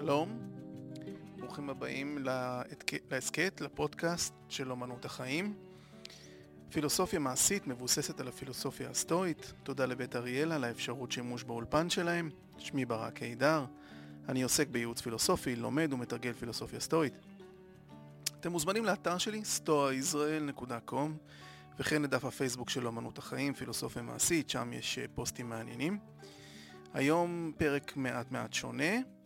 שלום, ברוכים הבאים להסכת, לפודקאסט של אומנות החיים. פילוסופיה מעשית מבוססת על הפילוסופיה הסטואית. תודה לבית אריאלה על האפשרות שימוש באולפן שלהם. שמי ברק קידר, אני עוסק בייעוץ פילוסופי, לומד ומתרגל פילוסופיה סטואית. אתם מוזמנים לאתר שלי, stoaisrael.com וכן לדף הפייסבוק של אומנות החיים, פילוסופיה מעשית, שם יש אה, פוסטים מעניינים. היום פרק מעט מעט שונה.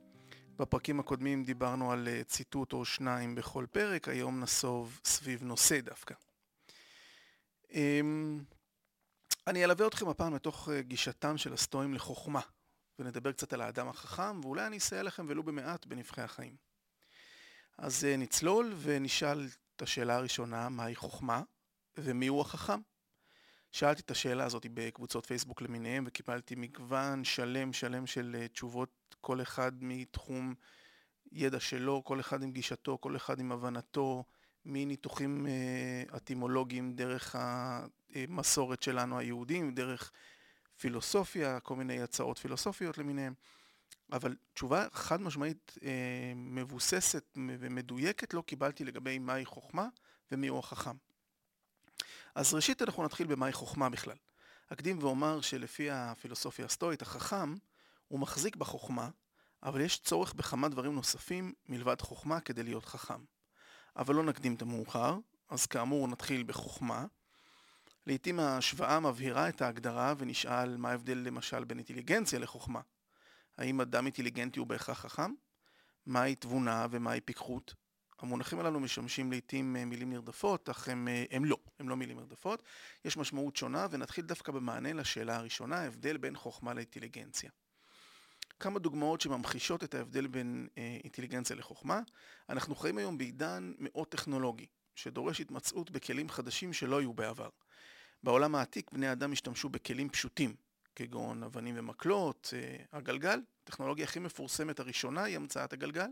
בפרקים הקודמים דיברנו על אה, ציטוט או שניים בכל פרק, היום נסוב סביב נושא דווקא. אמ, אני אלווה אתכם הפעם לתוך אה, גישתם של הסטואים לחוכמה, ונדבר קצת על האדם החכם, ואולי אני אסייע לכם ולו במעט בנבחי החיים. אז נצלול ונשאל את השאלה הראשונה, מהי חוכמה? ומי הוא החכם? שאלתי את השאלה הזאת בקבוצות פייסבוק למיניהם וקיבלתי מגוון שלם שלם של אה, תשובות, כל אחד מתחום ידע שלו, כל אחד עם גישתו, כל אחד עם הבנתו, מניתוחים אה, אטימולוגיים דרך המסורת שלנו היהודים, דרך פילוסופיה, כל מיני הצעות פילוסופיות למיניהם. אבל תשובה חד משמעית אה, מבוססת ומדויקת לא קיבלתי לגבי מהי חוכמה ומי הוא החכם. אז ראשית אנחנו נתחיל במהי חוכמה בכלל. אקדים ואומר שלפי הפילוסופיה הסטואית, החכם הוא מחזיק בחוכמה, אבל יש צורך בכמה דברים נוספים מלבד חוכמה כדי להיות חכם. אבל לא נקדים את המאוחר, אז כאמור נתחיל בחוכמה. לעתים ההשוואה מבהירה את ההגדרה ונשאל מה ההבדל למשל בין אינטליגנציה לחוכמה. האם אדם אינטליגנטי הוא בהכרח חכם? מהי תבונה ומהי פיקחות? המונחים הללו משמשים לעיתים אה, מילים נרדפות, אך הם, אה, הם לא, הם לא מילים נרדפות. יש משמעות שונה, ונתחיל דווקא במענה לשאלה הראשונה, ההבדל בין חוכמה לאינטליגנציה. כמה דוגמאות שממחישות את ההבדל בין אה, אינטליגנציה לחוכמה. אנחנו חיים היום בעידן מאוד טכנולוגי, שדורש התמצאות בכלים חדשים שלא היו בעבר. בעולם העתיק בני אדם השתמשו בכלים פשוטים, כגון אבנים ומקלות, אה, הגלגל, הטכנולוגיה הכי מפורסמת הראשונה היא המצאת הגלגל.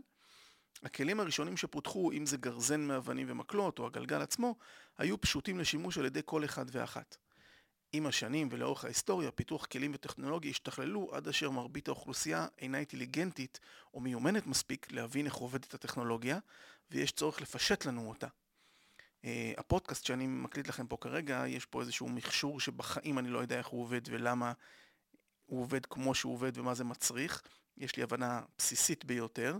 הכלים הראשונים שפותחו, אם זה גרזן מאבנים ומקלות או הגלגל עצמו, היו פשוטים לשימוש על ידי כל אחד ואחת. עם השנים ולאורך ההיסטוריה, פיתוח כלים וטכנולוגיה השתכללו עד אשר מרבית האוכלוסייה אינה אינטליגנטית או מיומנת מספיק להבין איך עובדת הטכנולוגיה, ויש צורך לפשט לנו אותה. Uh, הפודקאסט שאני מקליט לכם פה כרגע, יש פה איזשהו מכשור שבחיים אני לא יודע איך הוא עובד ולמה הוא עובד כמו שהוא עובד ומה זה מצריך. יש לי הבנה בסיסית ביותר.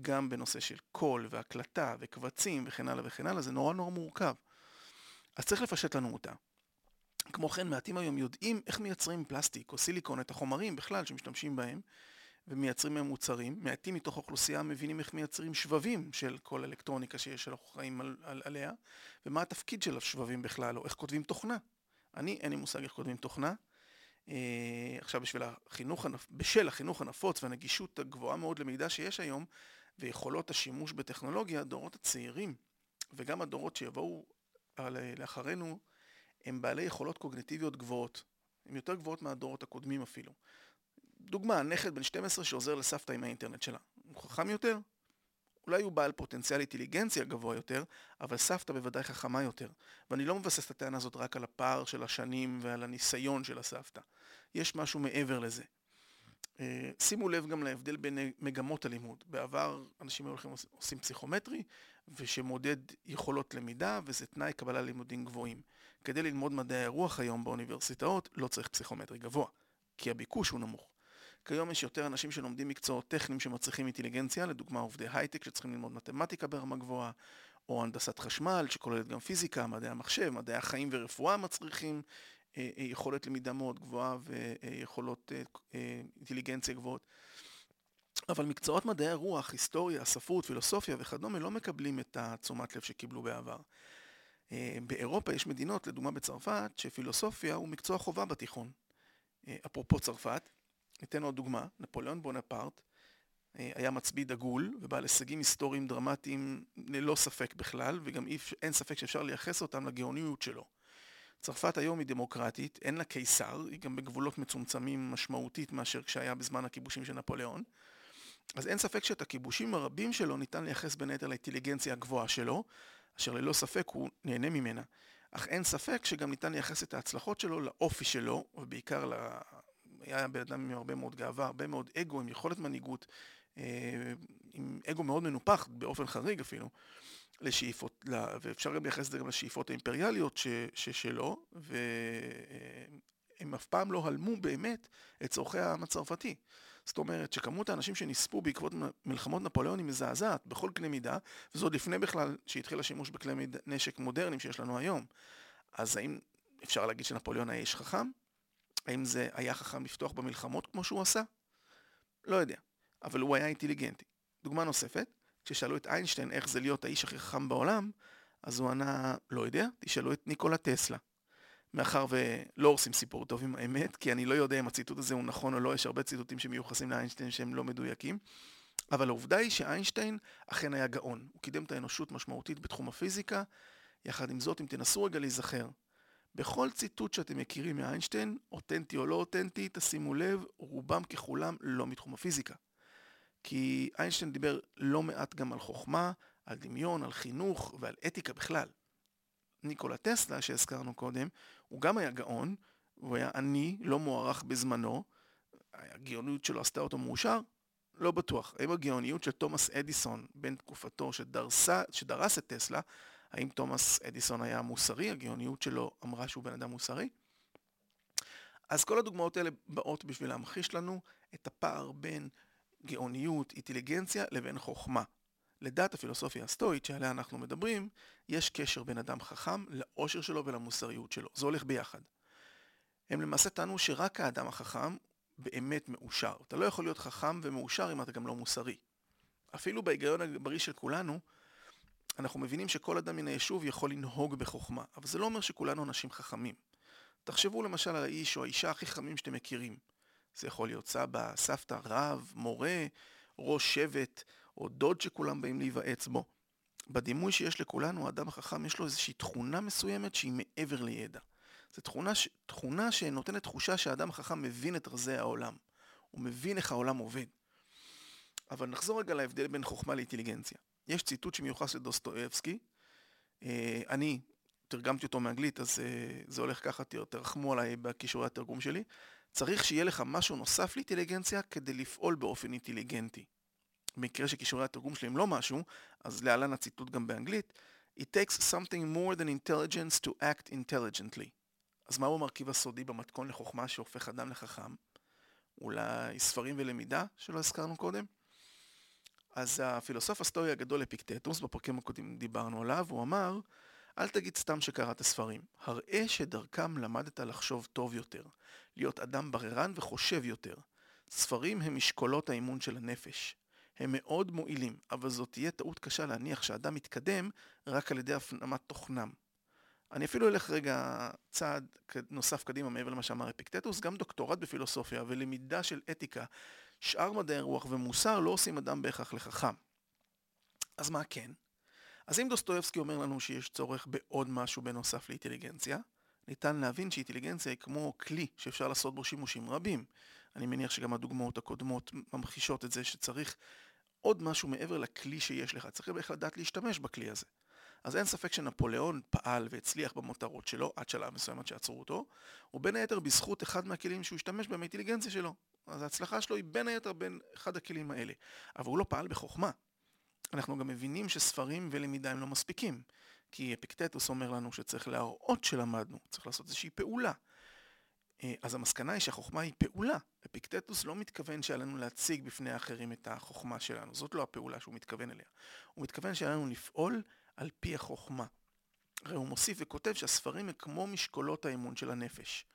גם בנושא של קול והקלטה וקבצים וכן הלאה וכן הלאה, זה נורא נורא מורכב. אז צריך לפשט לנו אותה. כמו כן, מעטים היום יודעים איך מייצרים פלסטיק או סיליקון, את החומרים בכלל שמשתמשים בהם, ומייצרים מהם מוצרים. מעטים מתוך האוכלוסייה מבינים איך מייצרים שבבים של כל אלקטרוניקה שיש שאנחנו חיים על, על, עליה, ומה התפקיד של השבבים בכלל, או איך כותבים תוכנה. אני, אין לי מושג איך כותבים תוכנה. Uh, עכשיו בשביל החינוך, בשל החינוך הנפוץ והנגישות הגבוהה מאוד למידע שיש היום, ויכולות השימוש בטכנולוגיה, הדורות הצעירים וגם הדורות שיבואו לאחרינו, הם בעלי יכולות קוגנטיביות גבוהות. הן יותר גבוהות מהדורות הקודמים אפילו. דוגמה, נכד בן 12 שעוזר לסבתא עם האינטרנט שלה. הוא חכם יותר? אולי הוא בעל פוטנציאל אינטליגנציה גבוה יותר, אבל סבתא בוודאי חכמה יותר. ואני לא מבסס את הטענה הזאת רק על הפער של השנים ועל הניסיון של הסבתא. יש משהו מעבר לזה. אה, שימו לב גם להבדל בין מגמות הלימוד. בעבר אנשים היו הולכים עושים פסיכומטרי, ושמודד יכולות למידה, וזה תנאי קבלה ללימודים גבוהים. כדי ללמוד מדעי הרוח היום באוניברסיטאות, לא צריך פסיכומטרי גבוה, כי הביקוש הוא נמוך. כיום יש יותר אנשים שלומדים מקצועות טכניים שמצריכים אינטליגנציה, לדוגמה עובדי הייטק שצריכים ללמוד מתמטיקה ברמה גבוהה, או הנדסת חשמל שכוללת גם פיזיקה, מדעי המחשב, מדעי החיים ורפואה מצריכים אה, אה, יכולת למידה מאוד גבוהה ויכולות אה, אינטליגנציה גבוהות. אבל מקצועות מדעי הרוח, היסטוריה, ספרות, פילוסופיה וכדומה לא מקבלים את התשומת לב שקיבלו בעבר. באירופה יש מדינות, לדוגמה בצרפת, שפילוסופיה הוא מקצוע חובה בתיכון. אפרופו צרפת, ניתן עוד דוגמה, נפוליאון בונפרט היה מצביא דגול ובעל הישגים היסטוריים דרמטיים ללא ספק בכלל, וגם אין ספק שאפשר לייחס אותם לגאוניות שלו. צרפת היום היא דמוקרטית, אין לה קיסר, היא גם בגבולות מצומצמים משמעותית מאשר כשהיה בזמן הכיבושים של נפוליאון. אז אין ספק שאת הכיבושים הרבים שלו ניתן לייחס בין היתר לאינטליגנציה הגבוהה שלו, אשר ללא ספק הוא נהנה ממנה. אך אין ספק שגם ניתן לייחס את ההצלחות שלו לאופי שלו, ובעיקר ל... היה בן אדם עם הרבה מאוד גאווה, הרבה מאוד אגו, עם יכולת מנהיגות, עם אגו מאוד מנופח, באופן חריג אפילו, לשאיפות, ואפשר גם לייחס את זה גם לשאיפות האימפריאליות ש, ששלו, והם אף פעם לא הלמו באמת את צורכי העם הצרפתי. זאת אומרת שכמות האנשים שנספו בעקבות מלחמות נפוליאון היא מזעזעת בכל קנה מידה, וזה עוד לפני בכלל שהתחיל השימוש בכלי נשק מודרניים שיש לנו היום. אז האם אפשר להגיד שנפוליאון היה איש חכם? האם זה היה חכם לפתוח במלחמות כמו שהוא עשה? לא יודע, אבל הוא היה אינטליגנטי. דוגמה נוספת, כששאלו את איינשטיין איך זה להיות האיש הכי חכם בעולם, אז הוא ענה, לא יודע, תשאלו את ניקולה טסלה. מאחר ולא עושים סיפור טוב עם האמת, כי אני לא יודע אם הציטוט הזה הוא נכון או לא, יש הרבה ציטוטים שמיוחסים לאיינשטיין שהם לא מדויקים, אבל העובדה היא שאיינשטיין אכן היה גאון. הוא קידם את האנושות משמעותית בתחום הפיזיקה. יחד עם זאת, אם תנסו רגע להיזכר, בכל ציטוט שאתם מכירים מאיינשטיין, אותנטי או לא אותנטי, תשימו לב, רובם ככולם לא מתחום הפיזיקה. כי איינשטיין דיבר לא מעט גם על חוכמה, על דמיון, על חינוך ועל אתיקה בכלל. ניקולה טסלה שהזכרנו קודם, הוא גם היה גאון, הוא היה עני, לא מוערך בזמנו, הגאוניות שלו עשתה אותו מאושר? לא בטוח. האם הגאוניות של תומאס אדיסון בין תקופתו שדרסה, שדרס את טסלה, האם תומאס אדיסון היה מוסרי? הגאוניות שלו אמרה שהוא בן אדם מוסרי? אז כל הדוגמאות האלה באות בשביל להמחיש לנו את הפער בין גאוניות, אינטליגנציה, לבין חוכמה. לדעת הפילוסופיה הסטואית שעליה אנחנו מדברים, יש קשר בין אדם חכם לאושר שלו ולמוסריות שלו. זה הולך ביחד. הם למעשה טענו שרק האדם החכם באמת מאושר. אתה לא יכול להיות חכם ומאושר אם אתה גם לא מוסרי. אפילו בהיגיון הבריא של כולנו, אנחנו מבינים שכל אדם מן היישוב יכול לנהוג בחוכמה, אבל זה לא אומר שכולנו אנשים חכמים. תחשבו למשל על האיש או האישה הכי חכמים שאתם מכירים. זה יכול להיות סבא, סבתא, רב, מורה, ראש שבט, או דוד שכולם באים להיוועץ בו. בדימוי שיש לכולנו, האדם החכם יש לו איזושהי תכונה מסוימת שהיא מעבר לידע. זו תכונה, ש... תכונה שנותנת תחושה שהאדם החכם מבין את רזי העולם. הוא מבין איך העולם עובד. אבל נחזור רגע להבדל בין חוכמה לאינטליגנציה. יש ציטוט שמיוחס לדוסטואבסקי. אה, אני תרגמתי אותו מאנגלית, אז אה, זה הולך ככה, תרחמו עליי בכישורי התרגום שלי. צריך שיהיה לך משהו נוסף לאינטליגנציה כדי לפעול באופן אינטליגנטי. במקרה שכישורי התרגום שלי הם לא משהו, אז להלן הציטוט גם באנגלית, It takes something more than intelligence to act intelligently. אז מהו המרכיב הסודי במתכון לחוכמה שהופך אדם לחכם? אולי ספרים ולמידה שלא הזכרנו קודם? אז הפילוסוף הסטואי הגדול אפיקטטוס, בפרקים הקודמים דיברנו עליו, הוא אמר, אל תגיד סתם שקראת ספרים, הראה שדרכם למדת לחשוב טוב יותר, להיות אדם בררן וחושב יותר. ספרים הם משקולות האימון של הנפש. הם מאוד מועילים, אבל זאת תהיה טעות קשה להניח שאדם מתקדם רק על ידי הפנמת תוכנם. אני אפילו אלך רגע צעד נוסף קדימה מעבר למה שאמר אפיקטטוס, גם דוקטורט בפילוסופיה ולמידה של אתיקה, שאר מדעי הרוח ומוסר לא עושים אדם בהכרח לחכם. אז מה כן? אז אם דוסטויבסקי אומר לנו שיש צורך בעוד משהו בנוסף לאינטליגנציה, ניתן להבין שאינטליגנציה היא כמו כלי שאפשר לעשות בו שימושים רבים. אני מניח שגם הדוגמאות הקודמות ממחישות את זה שצריך עוד משהו מעבר לכלי שיש לך, צריך איך לדעת להשתמש בכלי הזה. אז אין ספק שנפוליאון פעל והצליח במותרות שלו עד שלב מסוים עד שעצרו אותו, ובין היתר בזכות אחד מהכלים שהוא השתמש בהם האינטליגנציה שלו. אז ההצלחה שלו היא בין היתר בין אחד הכלים האלה. אבל הוא לא פעל בחוכמה. אנחנו גם מבינים שספרים ולמידה הם לא מספיקים. כי אפיקטטוס אומר לנו שצריך להראות שלמדנו, צריך לעשות איזושהי פעולה. אה, אז המסקנה היא שהחוכמה היא פעולה. אפיקטטוס לא מתכוון שעלינו להציג בפני האחרים את החוכמה שלנו, זאת לא הפעולה שהוא מתכוון אליה. הוא מתכוון שעלינו לפעול על פי החוכמה. הרי הוא מוסיף וכותב שהספרים הם כמו משקולות האמון של הנפש.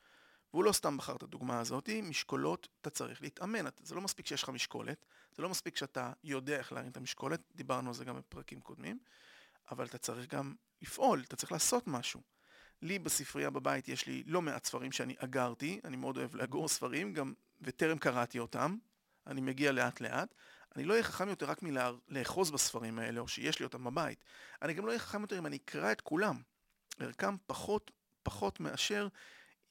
והוא לא סתם בחר את הדוגמה הזאת, משקולות אתה צריך להתאמן, זה לא מספיק שיש לך משקולת, זה לא מספיק שאתה יודע איך להרים את המשקולת, דיברנו על זה גם בפרקים קודמים, אבל אתה צריך גם לפעול, אתה צריך לעשות משהו. לי בספרייה בבית יש לי לא מעט ספרים שאני אגרתי, אני מאוד אוהב לאגור ספרים, גם וטרם קראתי אותם, אני מגיע לאט לאט. אני לא אהיה חכם יותר רק מלאחוז בספרים האלה, או שיש לי אותם בבית. אני גם לא אהיה חכם יותר אם אני אקרא את כולם. ערכם פחות, פחות מאשר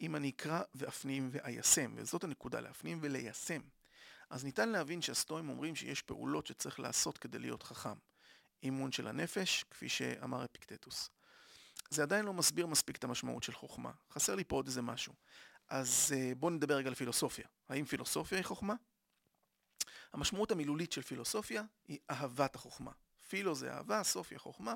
אם אני אקרא ואפנים ואיישם, וזאת הנקודה, להפנים וליישם. אז ניתן להבין שהסטואים אומרים שיש פעולות שצריך לעשות כדי להיות חכם. אימון של הנפש, כפי שאמר אפיקטטוס. זה עדיין לא מסביר מספיק את המשמעות של חוכמה. חסר לי פה עוד איזה משהו. אז אה, בואו נדבר רגע על פילוסופיה. האם פילוסופיה היא חוכמה? המשמעות המילולית של פילוסופיה היא אהבת החוכמה. פילו זה אהבה, סופיה חוכמה,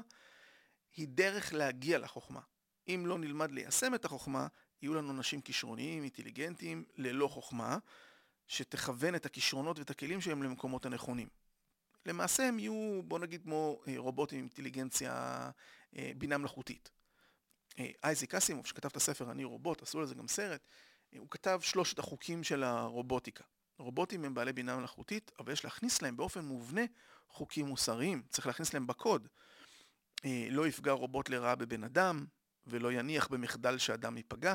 היא דרך להגיע לחוכמה. אם לא נלמד ליישם את החוכמה, יהיו לנו אנשים כישרוניים, אינטליגנטיים, ללא חוכמה, שתכוון את הכישרונות ואת הכלים שלהם למקומות הנכונים. למעשה הם יהיו, בוא נגיד, כמו אה, רובוטים עם אינטליגנציה, בינה מלאכותית. אה, אייזיק אסימוב, שכתב את הספר אני רובוט, עשו לזה גם סרט, הוא כתב שלושת החוקים של הרובוטיקה. רובוטים הם בעלי בינה מלאכותית, אבל יש להכניס להם באופן מובנה חוקים מוסריים, צריך להכניס להם בקוד. לא יפגע רובוט לרעה בבן אדם, ולא יניח במחדל שאדם ייפגע.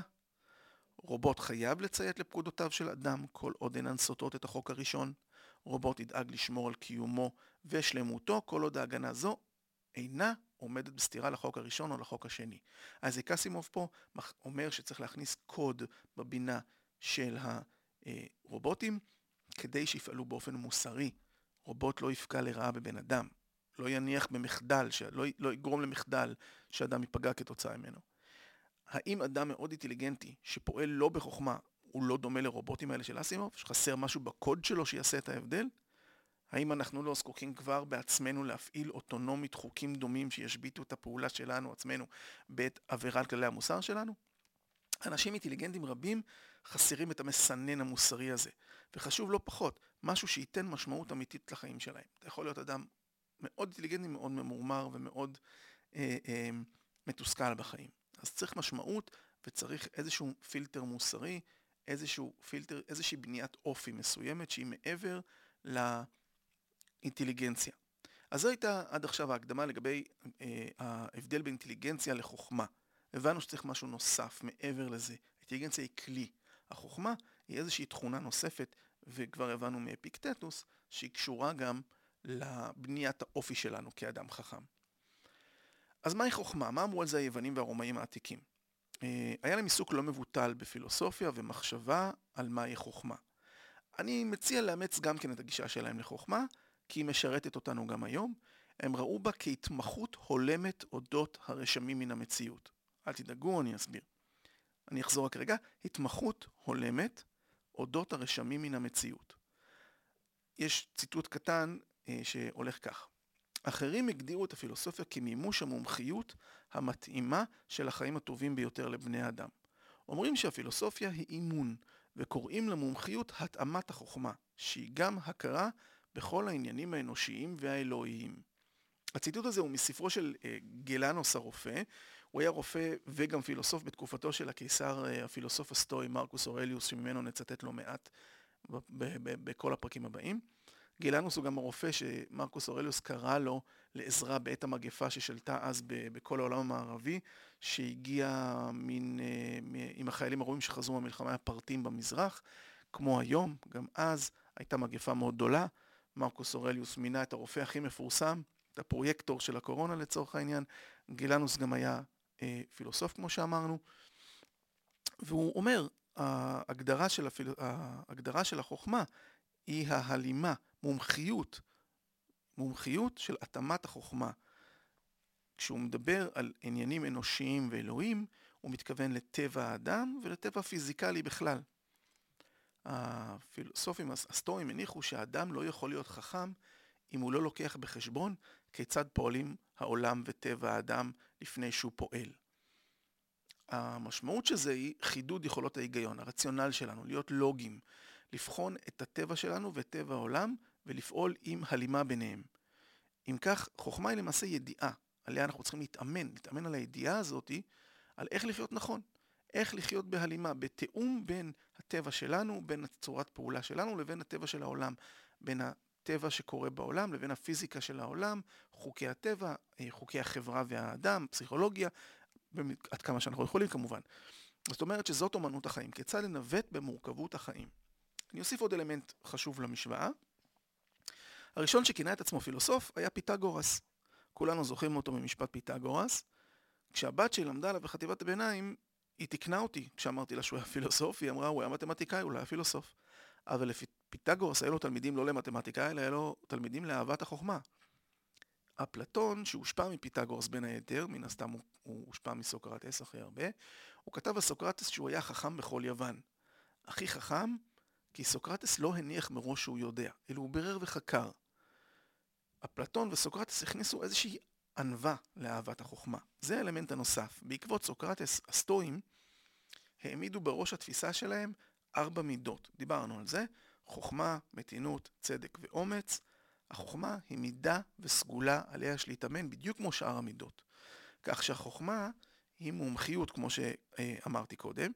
רובוט חייב לציית לפקודותיו של אדם כל עוד אינן סותרות את החוק הראשון. רובוט ידאג לשמור על קיומו ושלמותו כל עוד ההגנה זו אינה עומדת בסתירה לחוק הראשון או לחוק השני. אז קסימוב פה אומר שצריך להכניס קוד בבינה של הרובוטים כדי שיפעלו באופן מוסרי. רובוט לא יפגע לרעה בבן אדם, לא יניח במחדל, לא, לא יגרום למחדל שאדם ייפגע כתוצאה ממנו. האם אדם מאוד אינטליגנטי שפועל לא בחוכמה הוא לא דומה לרובוטים האלה של אסימוב? שחסר משהו בקוד שלו שיעשה את ההבדל? האם אנחנו לא זקוקים כבר בעצמנו להפעיל אוטונומית חוקים דומים שישביתו את הפעולה שלנו עצמנו בעת עבירה על כללי המוסר שלנו? אנשים אינטליגנטים רבים חסרים את המסנן המוסרי הזה, וחשוב לא פחות, משהו שייתן משמעות אמיתית לחיים שלהם. אתה יכול להיות אדם מאוד אינטליגנטי, מאוד ממורמר ומאוד אה, אה, מתוסכל בחיים. אז צריך משמעות וצריך איזשהו פילטר מוסרי, איזשהו פילטר, איזושהי בניית אופי מסוימת שהיא מעבר לאינטליגנציה. אז זו הייתה עד עכשיו ההקדמה לגבי אה, ההבדל בין אינטליגנציה לחוכמה. הבנו שצריך משהו נוסף מעבר לזה. האינטליגנציה היא כלי. החוכמה היא איזושהי תכונה נוספת, וכבר הבנו מאפיקטטוס, שהיא קשורה גם לבניית האופי שלנו כאדם חכם. אז מהי חוכמה? מה אמרו על זה היוונים והרומאים העתיקים? אה, היה להם עיסוק לא מבוטל בפילוסופיה ומחשבה על מהי חוכמה. אני מציע לאמץ גם כן את הגישה שלהם לחוכמה, כי היא משרתת אותנו גם היום. הם ראו בה כהתמחות הולמת אודות הרשמים מן המציאות. אל תדאגו, אני אסביר. אני אחזור רק רגע. התמחות הולמת אודות הרשמים מן המציאות. יש ציטוט קטן אה, שהולך כך: אחרים הגדירו את הפילוסופיה כמימוש המומחיות המתאימה של החיים הטובים ביותר לבני אדם. אומרים שהפילוסופיה היא אימון, וקוראים למומחיות התאמת החוכמה, שהיא גם הכרה בכל העניינים האנושיים והאלוהיים. הציטוט הזה הוא מספרו של uh, גלנוס הרופא, הוא היה רופא וגם פילוסוף בתקופתו של הקיסר uh, הפילוסוף הסטואי מרקוס אורליוס, שממנו נצטט לא מעט בכל הפרקים הבאים. גילנוס הוא גם הרופא שמרקוס אורליוס קרא לו לעזרה בעת המגפה ששלטה אז בכל העולם המערבי, שהגיע מן, אה, עם החיילים הרואים שחזרו מהמלחמה הפרטים במזרח, כמו היום, גם אז הייתה מגפה מאוד גדולה. מרקוס אורליוס מינה את הרופא הכי מפורסם, את הפרויקטור של הקורונה לצורך העניין. גילנוס גם היה אה, פילוסוף כמו שאמרנו, והוא אומר, ההגדרה של, הפיל... ההגדרה של החוכמה היא ההלימה, מומחיות, מומחיות של התאמת החוכמה. כשהוא מדבר על עניינים אנושיים ואלוהים, הוא מתכוון לטבע האדם ולטבע הפיזיקלי בכלל. הפילוסופים הסטואים הניחו שהאדם לא יכול להיות חכם אם הוא לא לוקח בחשבון כיצד פועלים העולם וטבע האדם לפני שהוא פועל. המשמעות של זה היא חידוד יכולות ההיגיון, הרציונל שלנו, להיות לוגיים, לבחון את הטבע שלנו ואת טבע העולם ולפעול עם הלימה ביניהם. אם כך, חוכמה היא למעשה ידיעה, עליה אנחנו צריכים להתאמן, להתאמן על הידיעה הזאתי, על איך לחיות נכון, איך לחיות בהלימה, בתיאום בין הטבע שלנו, בין צורת פעולה שלנו לבין הטבע של העולם, בין הטבע שקורה בעולם לבין הפיזיקה של העולם, חוקי הטבע, אה, חוקי החברה והאדם, פסיכולוגיה, עד כמה שאנחנו יכולים כמובן. זאת אומרת שזאת אומנות החיים, כיצד לנווט במורכבות החיים. אני אוסיף עוד אלמנט חשוב למשוואה. הראשון שכינה את עצמו פילוסוף היה פיתגורס. כולנו זוכרים אותו ממשפט פיתגורס. כשהבת שלי למדה עליו בחטיבת הביניים, היא תיקנה אותי כשאמרתי לה שהוא היה פילוסוף, היא אמרה, הוא היה מתמטיקאי, הוא לא היה פילוסוף. אבל לפיתגורס היו לו תלמידים לא למתמטיקה, אלא היו לו תלמידים לאהבת החוכמה. אפלטון, שהושפע מפיתגורס בין היתר, מן הסתם הוא, הוא הושפע מסוקרטס הכי הרבה, הוא כתב על סוקרטס שהוא היה חכם בכל יוון. הכי חכם, כי סוקרטס לא הניח מראש שהוא יודע, אלא הוא בירר וחקר. אפלטון וסוקרטס הכניסו איזושהי ענווה לאהבת החוכמה. זה האלמנט הנוסף. בעקבות סוקרטס, הסטואים העמידו בראש התפיסה שלהם ארבע מידות. דיברנו על זה, חוכמה, מתינות, צדק ואומץ. החוכמה היא מידה וסגולה עליה יש להתאמן בדיוק כמו שאר המידות. כך שהחוכמה היא מומחיות, כמו שאמרתי קודם,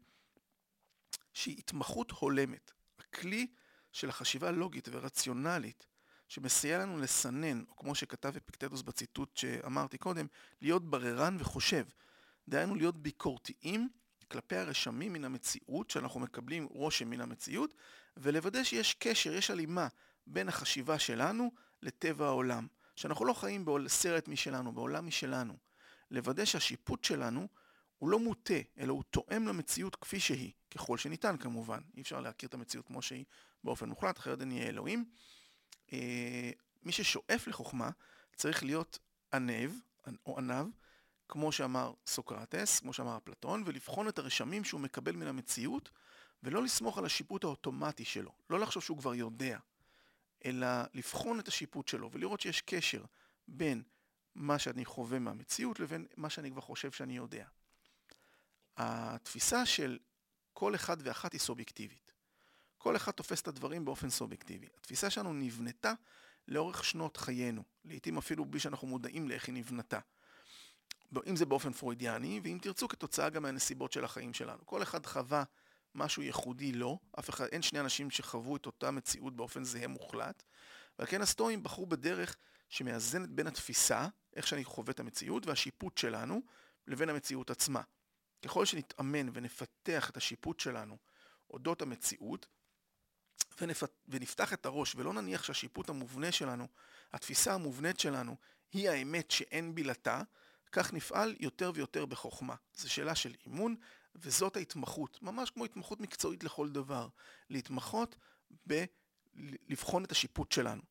שהיא התמחות הולמת. הכלי של החשיבה הלוגית ורציונלית שמסייע לנו לסנן, או כמו שכתב אפיקטטוס בציטוט שאמרתי קודם, להיות בררן וחושב. דהיינו להיות ביקורתיים כלפי הרשמים מן המציאות, שאנחנו מקבלים רושם מן המציאות, ולוודא שיש קשר, יש הלימה בין החשיבה שלנו לטבע העולם. שאנחנו לא חיים בסרט משלנו, בעולם משלנו. לוודא שהשיפוט שלנו הוא לא מוטה, אלא הוא תואם למציאות כפי שהיא, ככל שניתן כמובן. אי אפשר להכיר את המציאות כמו שהיא באופן מוחלט, אחרת אני אהיה אלוהים. אה, מי ששואף לחוכמה צריך להיות ענב, או ענב, כמו שאמר סוקרטס, כמו שאמר אפלטון, ולבחון את הרשמים שהוא מקבל מן המציאות, ולא לסמוך על השיפוט האוטומטי שלו. לא לחשוב שהוא כבר יודע, אלא לבחון את השיפוט שלו, ולראות שיש קשר בין מה שאני חווה מהמציאות לבין מה שאני כבר חושב שאני יודע. התפיסה של כל אחד ואחת היא סובייקטיבית. כל אחד תופס את הדברים באופן סובייקטיבי. התפיסה שלנו נבנתה לאורך שנות חיינו, לעתים אפילו בלי שאנחנו מודעים לאיך היא נבנתה. אם זה באופן פרוידיאני, ואם תרצו כתוצאה גם מהנסיבות של החיים שלנו. כל אחד חווה משהו ייחודי לו, אף אחד, אין שני אנשים שחוו את אותה מציאות באופן זהה מוחלט, ועל כן הסטואים בחרו בדרך שמאזנת בין התפיסה, איך שאני חווה את המציאות, והשיפוט שלנו, לבין המציאות עצמה. ככל שנתאמן ונפתח את השיפוט שלנו אודות המציאות, ונפת... ונפתח את הראש ולא נניח שהשיפוט המובנה שלנו, התפיסה המובנית שלנו, היא האמת שאין בלתה, כך נפעל יותר ויותר בחוכמה. זו שאלה של אימון, וזאת ההתמחות, ממש כמו התמחות מקצועית לכל דבר. להתמחות בלבחון את השיפוט שלנו.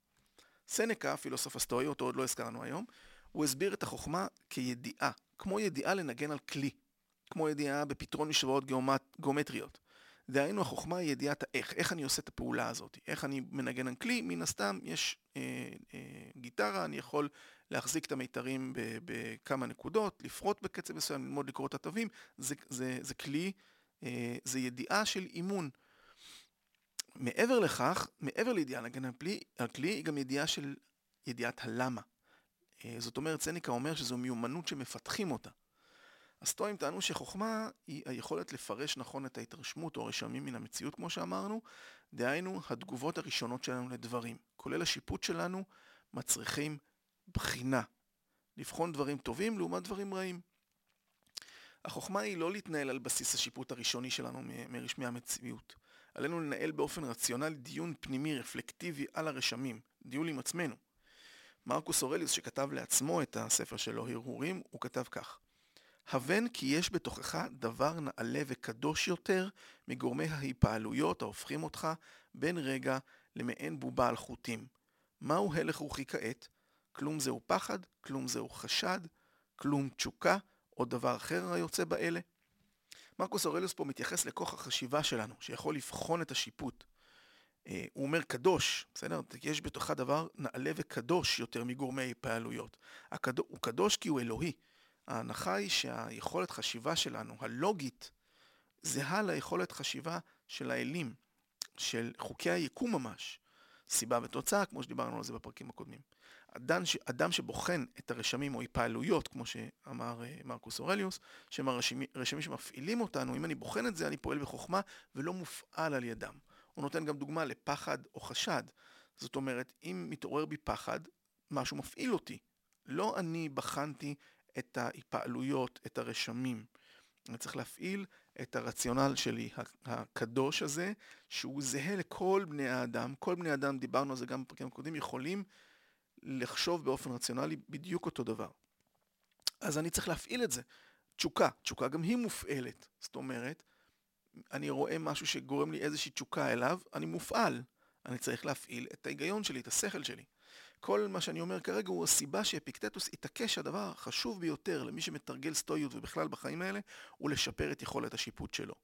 סנקה, פילוסוף הסטואי, אותו עוד לא הזכרנו היום, הוא הסביר את החוכמה כידיעה, כמו ידיעה לנגן על כלי, כמו ידיעה בפתרון משוואות גיאומטריות. דהיינו החוכמה היא ידיעת האיך, איך אני עושה את הפעולה הזאת, איך אני מנגן על כלי, מן הסתם יש אה, אה, גיטרה, אני יכול להחזיק את המיתרים בכמה נקודות, לפרוט בקצב מסוים, ללמוד לקרוא את התווים, זה, זה, זה כלי, אה, זה ידיעה של אימון. מעבר לכך, מעבר לידיעה על כלי, על כלי היא גם ידיעה של ידיעת הלמה. אה, זאת אומרת, סניקה אומר שזו מיומנות שמפתחים אותה. הסטואים טענו שחוכמה היא היכולת לפרש נכון את ההתרשמות או הרשמים מן המציאות, כמו שאמרנו, דהיינו התגובות הראשונות שלנו לדברים, כולל השיפוט שלנו, מצריכים בחינה. לבחון דברים טובים לעומת דברים רעים. החוכמה היא לא להתנהל על בסיס השיפוט הראשוני שלנו מרשמי המציאות. עלינו לנהל באופן רציונלי דיון פנימי רפלקטיבי על הרשמים, דיון עם עצמנו. מרקוס אורליוס שכתב לעצמו את הספר שלו הרהורים, הוא כתב כך: הבן כי יש בתוכך דבר נעלה וקדוש יותר מגורמי ההיפעלויות ההופכים אותך בין רגע למעין בובה על חוטים. מהו הלך רוחי כעת? כלום זהו פחד, כלום זהו חשד, כלום תשוקה, או דבר אחר היוצא באלה. מרקוס אורליוס פה מתייחס לכוח החשיבה שלנו, שיכול לבחון את השיפוט. אה, הוא אומר קדוש, בסדר? יש בתוכה דבר נעלה וקדוש יותר מגורמי ההיפעלויות. הוא קדוש כי הוא אלוהי. ההנחה היא שהיכולת חשיבה שלנו, הלוגית, זהה ליכולת חשיבה של האלים, של חוקי היקום ממש. סיבה ותוצאה, כמו שדיברנו על זה בפרקים הקודמים. אדם, ש... אדם שבוחן את הרשמים או התפעלויות, כמו שאמר uh, מרקוס אורליוס, שהם הרשמים שמפעילים אותנו, אם אני בוחן את זה, אני פועל בחוכמה ולא מופעל על ידם. הוא נותן גם דוגמה לפחד או חשד. זאת אומרת, אם מתעורר בי פחד, משהו מפעיל אותי. לא אני בחנתי את ההתפעלויות, את הרשמים. אני צריך להפעיל את הרציונל שלי, הקדוש הזה, שהוא זהה לכל בני האדם. כל בני האדם, דיברנו על זה גם בפרקים הקודמים, יכולים לחשוב באופן רציונלי בדיוק אותו דבר. אז אני צריך להפעיל את זה. תשוקה, תשוקה גם היא מופעלת. זאת אומרת, אני רואה משהו שגורם לי איזושהי תשוקה אליו, אני מופעל. אני צריך להפעיל את ההיגיון שלי, את השכל שלי. כל מה שאני אומר כרגע הוא הסיבה שאפיקטטוס התעקש שהדבר החשוב ביותר למי שמתרגל סטואיות ובכלל בחיים האלה, הוא לשפר את יכולת השיפוט שלו.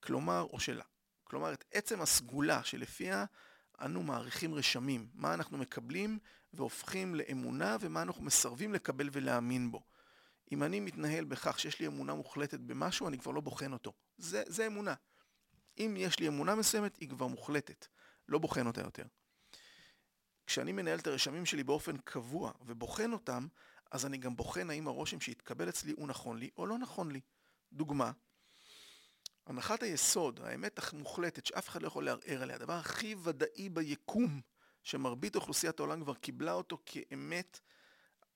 כלומר, או שלה. כלומר את עצם הסגולה שלפיה אנו מעריכים רשמים, מה אנחנו מקבלים והופכים לאמונה ומה אנחנו מסרבים לקבל ולהאמין בו. אם אני מתנהל בכך שיש לי אמונה מוחלטת במשהו, אני כבר לא בוחן אותו. זה, זה אמונה. אם יש לי אמונה מסוימת, היא כבר מוחלטת. לא בוחן אותה יותר. כשאני מנהל את הרשמים שלי באופן קבוע ובוחן אותם, אז אני גם בוחן האם הרושם שהתקבל אצלי הוא נכון לי או לא נכון לי. דוגמה, הנחת היסוד, האמת המוחלטת שאף אחד לא יכול לערער עליה, הדבר הכי ודאי ביקום, שמרבית אוכלוסיית העולם כבר קיבלה אותו כאמת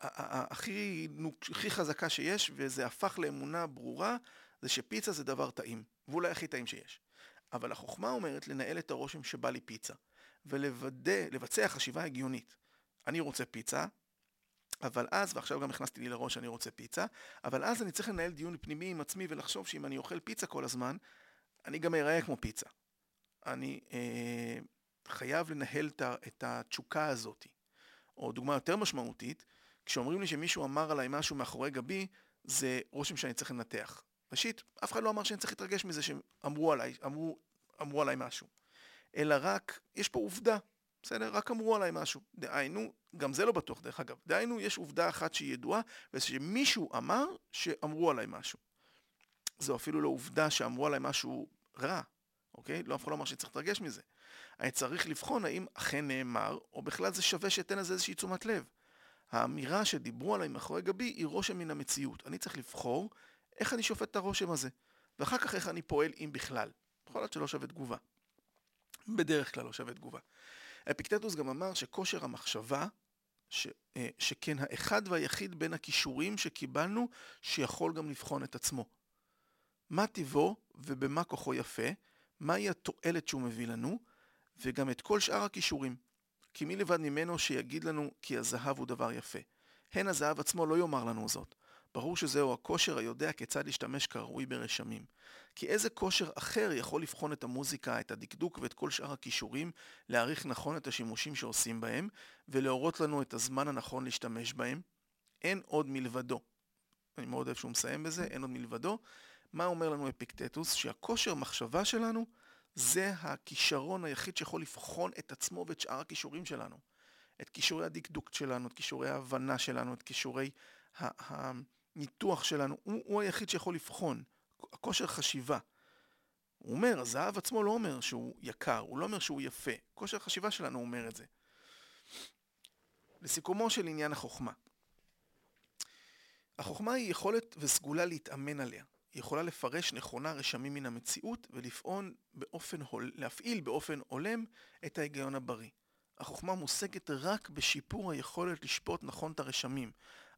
הכי, הכי חזקה שיש, וזה הפך לאמונה ברורה, זה שפיצה זה דבר טעים, ואולי הכי טעים שיש. אבל החוכמה אומרת לנהל את הרושם שבא לי פיצה, ולוודא, לבצע חשיבה הגיונית. אני רוצה פיצה, אבל אז, ועכשיו גם הכנסתי לי לראש שאני רוצה פיצה, אבל אז אני צריך לנהל דיון פנימי עם עצמי ולחשוב שאם אני אוכל פיצה כל הזמן, אני גם אראה כמו פיצה. אני אה, חייב לנהל את התשוקה הזאת. או דוגמה יותר משמעותית, כשאומרים לי שמישהו אמר עליי משהו מאחורי גבי, זה רושם שאני צריך לנתח. ראשית, אף אחד לא אמר שאני צריך להתרגש מזה שאמרו עליי, אמרו, אמרו עליי משהו. אלא רק, יש פה עובדה, בסדר? רק אמרו עליי משהו. דהיינו, גם זה לא בטוח דרך אגב. דהיינו, יש עובדה אחת שהיא ידועה, וזה שמישהו אמר שאמרו עליי משהו. זו אפילו לא עובדה שאמרו עליי משהו רע, אוקיי? לא אף אחד לא אמר שצריך להתרגש מזה. אני צריך לבחון האם אכן נאמר, או בכלל זה שווה שאתן לזה איזושהי תשומת לב. האמירה שדיברו עליי מאחורי גבי היא רושם מן המציאות. אני צריך לבחור איך אני שופט את הרושם הזה, ואחר כך איך אני פועל אם בכלל. יכול להיות שלא שווה תגובה. בדרך כלל לא שווה תגובה. אפיקטטוס גם אמר שכושר המחשבה, ש, אה, שכן האחד והיחיד בין הכישורים שקיבלנו, שיכול גם לבחון את עצמו. מה טיבו ובמה כוחו יפה, מהי התועלת שהוא מביא לנו, וגם את כל שאר הכישורים. כי מי לבד ממנו שיגיד לנו כי הזהב הוא דבר יפה. הן הזהב עצמו לא יאמר לנו זאת. ברור שזהו הכושר היודע כיצד להשתמש כראוי ברשמים. כי איזה כושר אחר יכול לבחון את המוזיקה, את הדקדוק ואת כל שאר הכישורים, להעריך נכון את השימושים שעושים בהם, ולהורות לנו את הזמן הנכון להשתמש בהם? אין עוד מלבדו. אני מאוד אוהב שהוא מסיים בזה, אין עוד מלבדו. מה אומר לנו אפיקטטוס? שהכושר מחשבה שלנו זה הכישרון היחיד שיכול לבחון את עצמו ואת שאר הכישורים שלנו. את כישורי הדקדוק שלנו, את כישורי ההבנה שלנו, את כישורי הניתוח שלנו. הוא, הוא היחיד שיכול לבחון. הכושר חשיבה. הוא אומר, הזהב עצמו לא אומר שהוא יקר, הוא לא אומר שהוא יפה. כושר החשיבה שלנו אומר את זה. לסיכומו של עניין החוכמה. החוכמה היא יכולת וסגולה להתאמן עליה. היא יכולה לפרש נכונה רשמים מן המציאות ולפעול באופן, להפעיל באופן הולם את ההיגיון הבריא. החוכמה מושגת רק בשיפור היכולת לשפוט נכון את הרשמים.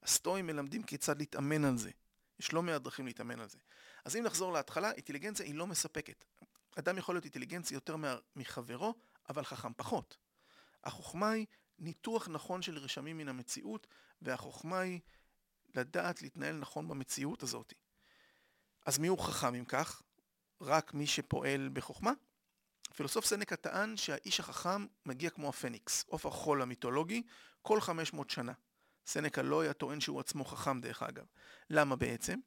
הסטואים מלמדים כיצד להתאמן על זה. יש לא מעט דרכים להתאמן על זה. אז אם נחזור להתחלה, אינטליגנציה היא לא מספקת. אדם יכול להיות אינטליגנצי יותר מחברו, אבל חכם פחות. החוכמה היא ניתוח נכון של רשמים מן המציאות, והחוכמה היא לדעת להתנהל נכון במציאות הזאת. אז מי הוא חכם אם כך? רק מי שפועל בחוכמה? פילוסוף סנקה טען שהאיש החכם מגיע כמו הפניקס, עוף החול המיתולוגי, כל 500 שנה. סנקה לא היה טוען שהוא עצמו חכם דרך אגב. למה בעצם?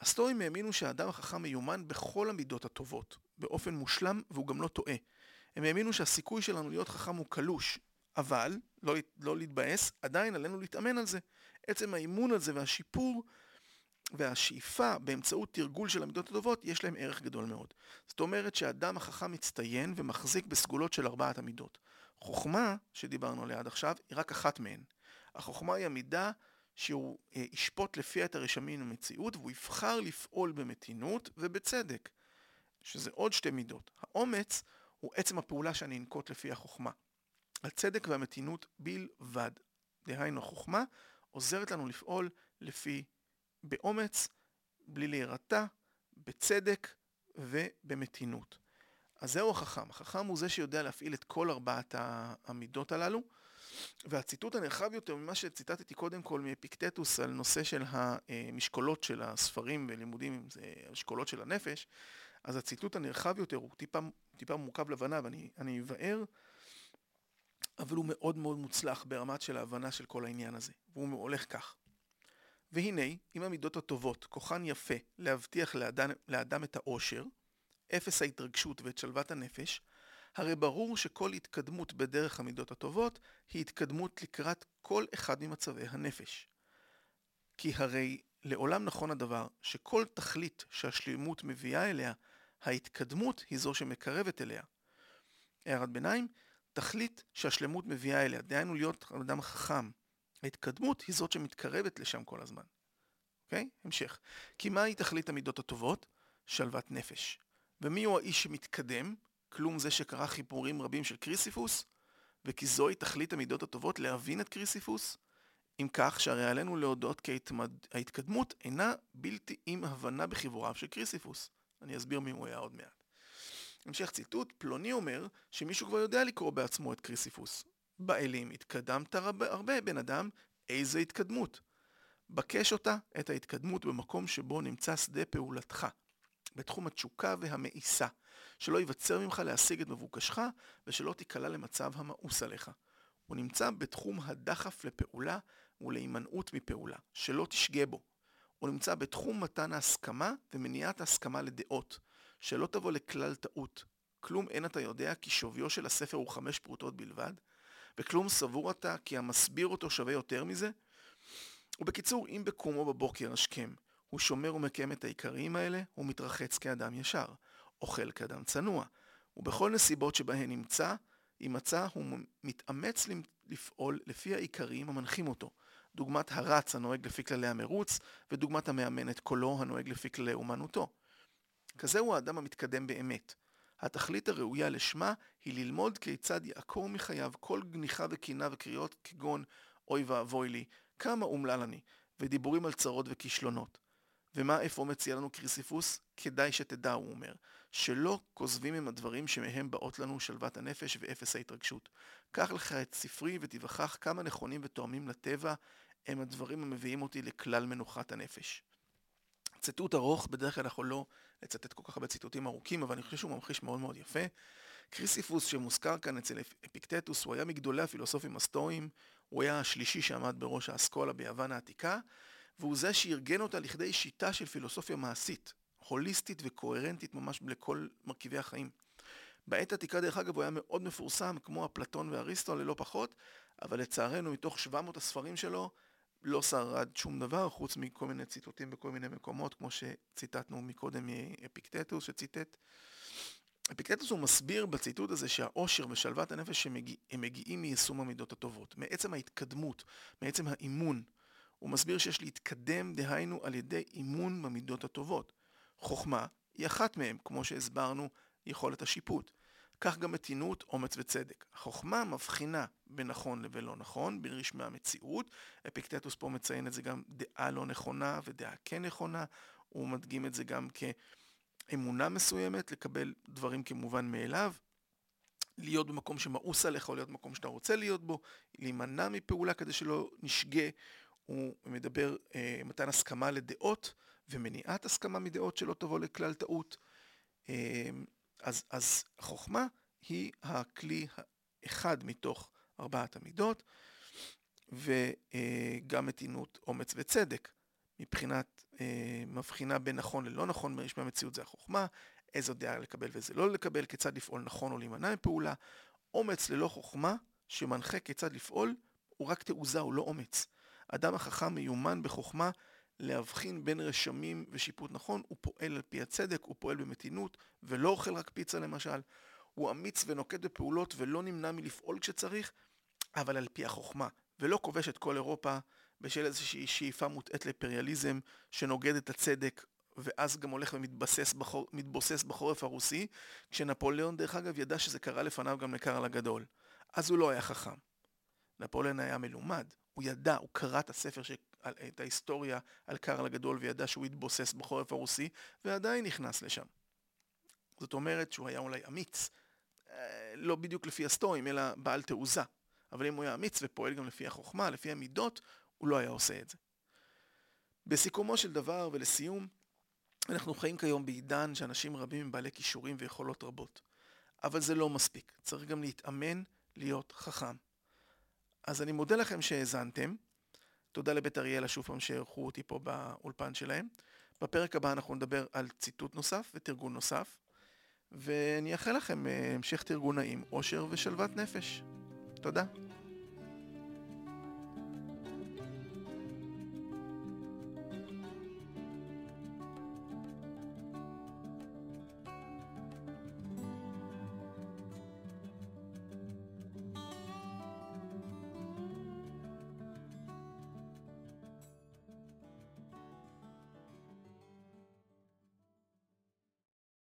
הסטואים האמינו שהאדם החכם מיומן בכל המידות הטובות, באופן מושלם והוא גם לא טועה. הם האמינו שהסיכוי שלנו להיות חכם הוא קלוש, אבל, לא, לא להתבאס, עדיין עלינו להתאמן על זה. עצם האימון על זה והשיפור והשאיפה באמצעות תרגול של המידות הטובות, יש להם ערך גדול מאוד. זאת אומרת שהאדם החכם מצטיין ומחזיק בסגולות של ארבעת המידות. חוכמה, שדיברנו עליה עד עכשיו, היא רק אחת מהן. החוכמה היא המידה שהוא אה, ישפוט לפי את הרשמים במציאות, והוא יבחר לפעול במתינות ובצדק, שזה עוד שתי מידות. האומץ הוא עצם הפעולה שאני אנקוט לפי החוכמה. הצדק והמתינות בלבד. דהיינו, החוכמה עוזרת לנו לפעול לפי באומץ, בלי להירתע, בצדק ובמתינות. אז זהו החכם. החכם הוא זה שיודע להפעיל את כל ארבעת המידות הללו. והציטוט הנרחב יותר ממה שציטטתי קודם כל מאפיקטטוס על נושא של המשקולות של הספרים ולימודים, אם זה אשכולות של הנפש, אז הציטוט הנרחב יותר הוא טיפה, טיפה מורכב לבנה ואני אבאר, אבל הוא מאוד מאוד מוצלח ברמת של ההבנה של כל העניין הזה. והוא הולך כך. והנה, אם המידות הטובות, כוחן יפה להבטיח לאדם, לאדם את האושר, אפס ההתרגשות ואת שלוות הנפש, הרי ברור שכל התקדמות בדרך המידות הטובות היא התקדמות לקראת כל אחד ממצבי הנפש. כי הרי לעולם נכון הדבר שכל תכלית שהשלימות מביאה אליה, ההתקדמות היא זו שמקרבת אליה. הערת ביניים, תכלית שהשלמות מביאה אליה, דהיינו להיות אדם חכם. ההתקדמות היא זאת שמתקרבת לשם כל הזמן. אוקיי? המשך. כי מהי תכלית המידות הטובות? שלוות נפש. ומי הוא האיש שמתקדם? כלום זה שקרא חיפורים רבים של קריסיפוס? וכי זוהי תכלית המידות הטובות להבין את קריסיפוס? אם כך, שהרי עלינו להודות כי ההתקדמות אינה בלתי עם הבנה בחיבוריו של קריסיפוס. אני אסביר מי הוא היה עוד מעט. המשך ציטוט, פלוני אומר שמישהו כבר יודע לקרוא בעצמו את קריסיפוס. באלים, התקדמת הרבה, הרבה בן אדם, איזה התקדמות? בקש אותה, את ההתקדמות, במקום שבו נמצא שדה פעולתך, בתחום התשוקה והמאיסה, שלא ייווצר ממך להשיג את מבוקשך, ושלא תיקלע למצב המאוס עליך. הוא נמצא בתחום הדחף לפעולה ולהימנעות מפעולה, שלא תשגה בו. הוא נמצא בתחום מתן ההסכמה ומניעת ההסכמה לדעות, שלא תבוא לכלל טעות. כלום אין אתה יודע כי שוויו של הספר הוא חמש פרוטות בלבד, וכלום סבור אתה כי המסביר אותו שווה יותר מזה? ובקיצור, אם בקומו בבוקר השכם הוא שומר ומקיים את העיקריים האלה, הוא מתרחץ כאדם ישר, אוכל כאדם צנוע, ובכל נסיבות שבהן נמצא, אם מצא, הוא מתאמץ לפעול לפי העיקריים המנחים אותו, דוגמת הרץ הנוהג לפי כללי המרוץ, ודוגמת המאמן את קולו הנוהג לפי כללי אומנותו. כזהו האדם המתקדם באמת. התכלית הראויה לשמה היא ללמוד כיצד יעקור מחייו כל גניחה וקינה וקריאות כגון אוי ואבוי לי, כמה אומלל אני, ודיבורים על צרות וכישלונות. ומה איפה מציע לנו קריסיפוס? כדאי שתדע, הוא אומר, שלא כוזבים הם הדברים שמהם באות לנו שלוות הנפש ואפס ההתרגשות. קח לך את ספרי ותיווכח כמה נכונים ותואמים לטבע הם הדברים המביאים אותי לכלל מנוחת הנפש. ציטוט ארוך, בדרך כלל אנחנו לא לצטט כל כך הרבה ציטוטים ארוכים, אבל אני חושב שהוא ממחיש מאוד מאוד יפה. קריסיפוס שמוזכר כאן אצל אפיקטטוס, הוא היה מגדולי הפילוסופים הסטואיים, הוא היה השלישי שעמד בראש האסכולה ביוון העתיקה, והוא זה שארגן אותה לכדי שיטה של פילוסופיה מעשית, הוליסטית וקוהרנטית ממש לכל מרכיבי החיים. בעת עתיקה דרך אגב הוא היה מאוד מפורסם כמו אפלטון ואריסטו ללא פחות, אבל לצערנו מתוך 700 הספרים שלו לא שרד שום דבר חוץ מכל מיני ציטוטים בכל מיני מקומות כמו שציטטנו מקודם מאפיקטטוס שציטט. אפיקטטוס הוא מסביר בציטוט הזה שהאושר ושלוות הנפש הם, הם מגיעים מיישום המידות הטובות, מעצם ההתקדמות, מעצם האימון. הוא מסביר שיש להתקדם, דהיינו, על ידי אימון במידות הטובות. חוכמה היא אחת מהם, כמו שהסברנו, יכולת השיפוט. כך גם מתינות, אומץ וצדק. החוכמה מבחינה בין נכון לבין לא נכון, בין רשמי המציאות. אפיקטטוס פה מציין את זה גם דעה לא נכונה ודעה כן נכונה. הוא מדגים את זה גם כאמונה מסוימת, לקבל דברים כמובן מאליו. להיות במקום שמאוס עליך או להיות במקום שאתה רוצה להיות בו, להימנע מפעולה כדי שלא נשגה. הוא מדבר אה, מתן הסכמה לדעות ומניעת הסכמה מדעות שלא תבוא לכלל טעות. אה, אז, אז חוכמה היא הכלי האחד מתוך ארבעת המידות, וגם מתינות, אומץ וצדק. מבחינת אה, מבחינה בין נכון ללא נכון מרשמי המציאות זה החוכמה, איזו דעה לקבל ואיזה לא לקבל, כיצד לפעול נכון או להימנע מפעולה. אומץ ללא חוכמה, שמנחה כיצד לפעול, הוא רק תעוזה, הוא לא אומץ. אדם החכם מיומן בחוכמה להבחין בין רשמים ושיפוט נכון, הוא פועל על פי הצדק, הוא פועל במתינות, ולא אוכל רק פיצה למשל. הוא אמיץ ונוקט בפעולות ולא נמנע מלפעול כשצריך, אבל על פי החוכמה, ולא כובש את כל אירופה בשל איזושהי שאיפה מוטעית לאימפריאליזם שנוגד את הצדק, ואז גם הולך ומתבסס בחור, בחורף הרוסי, כשנפוליאון דרך אגב ידע שזה קרה לפניו גם לקרל הגדול. אז הוא לא היה חכם. נפוליאון היה מלומד, הוא ידע, הוא קרא את הספר, ש... את ההיסטוריה על קרל הגדול וידע שהוא התבוסס בחורף הרוסי, ועדיין נכנס לשם. זאת אומרת שהוא היה אולי אמיץ, אה, לא בדיוק לפי הסטואים, אלא בעל תעוזה. אבל אם הוא היה אמיץ ופועל גם לפי החוכמה, לפי המידות, הוא לא היה עושה את זה. בסיכומו של דבר ולסיום, אנחנו חיים כיום בעידן שאנשים רבים הם בעלי כישורים ויכולות רבות. אבל זה לא מספיק, צריך גם להתאמן להיות חכם. אז אני מודה לכם שהאזנתם. תודה לבית אריאלה שוב פעם שאירחו אותי פה באולפן שלהם. בפרק הבא אנחנו נדבר על ציטוט נוסף ותרגול נוסף. ואני אאחל לכם המשך תרגון נעים, אושר ושלוות נפש. תודה.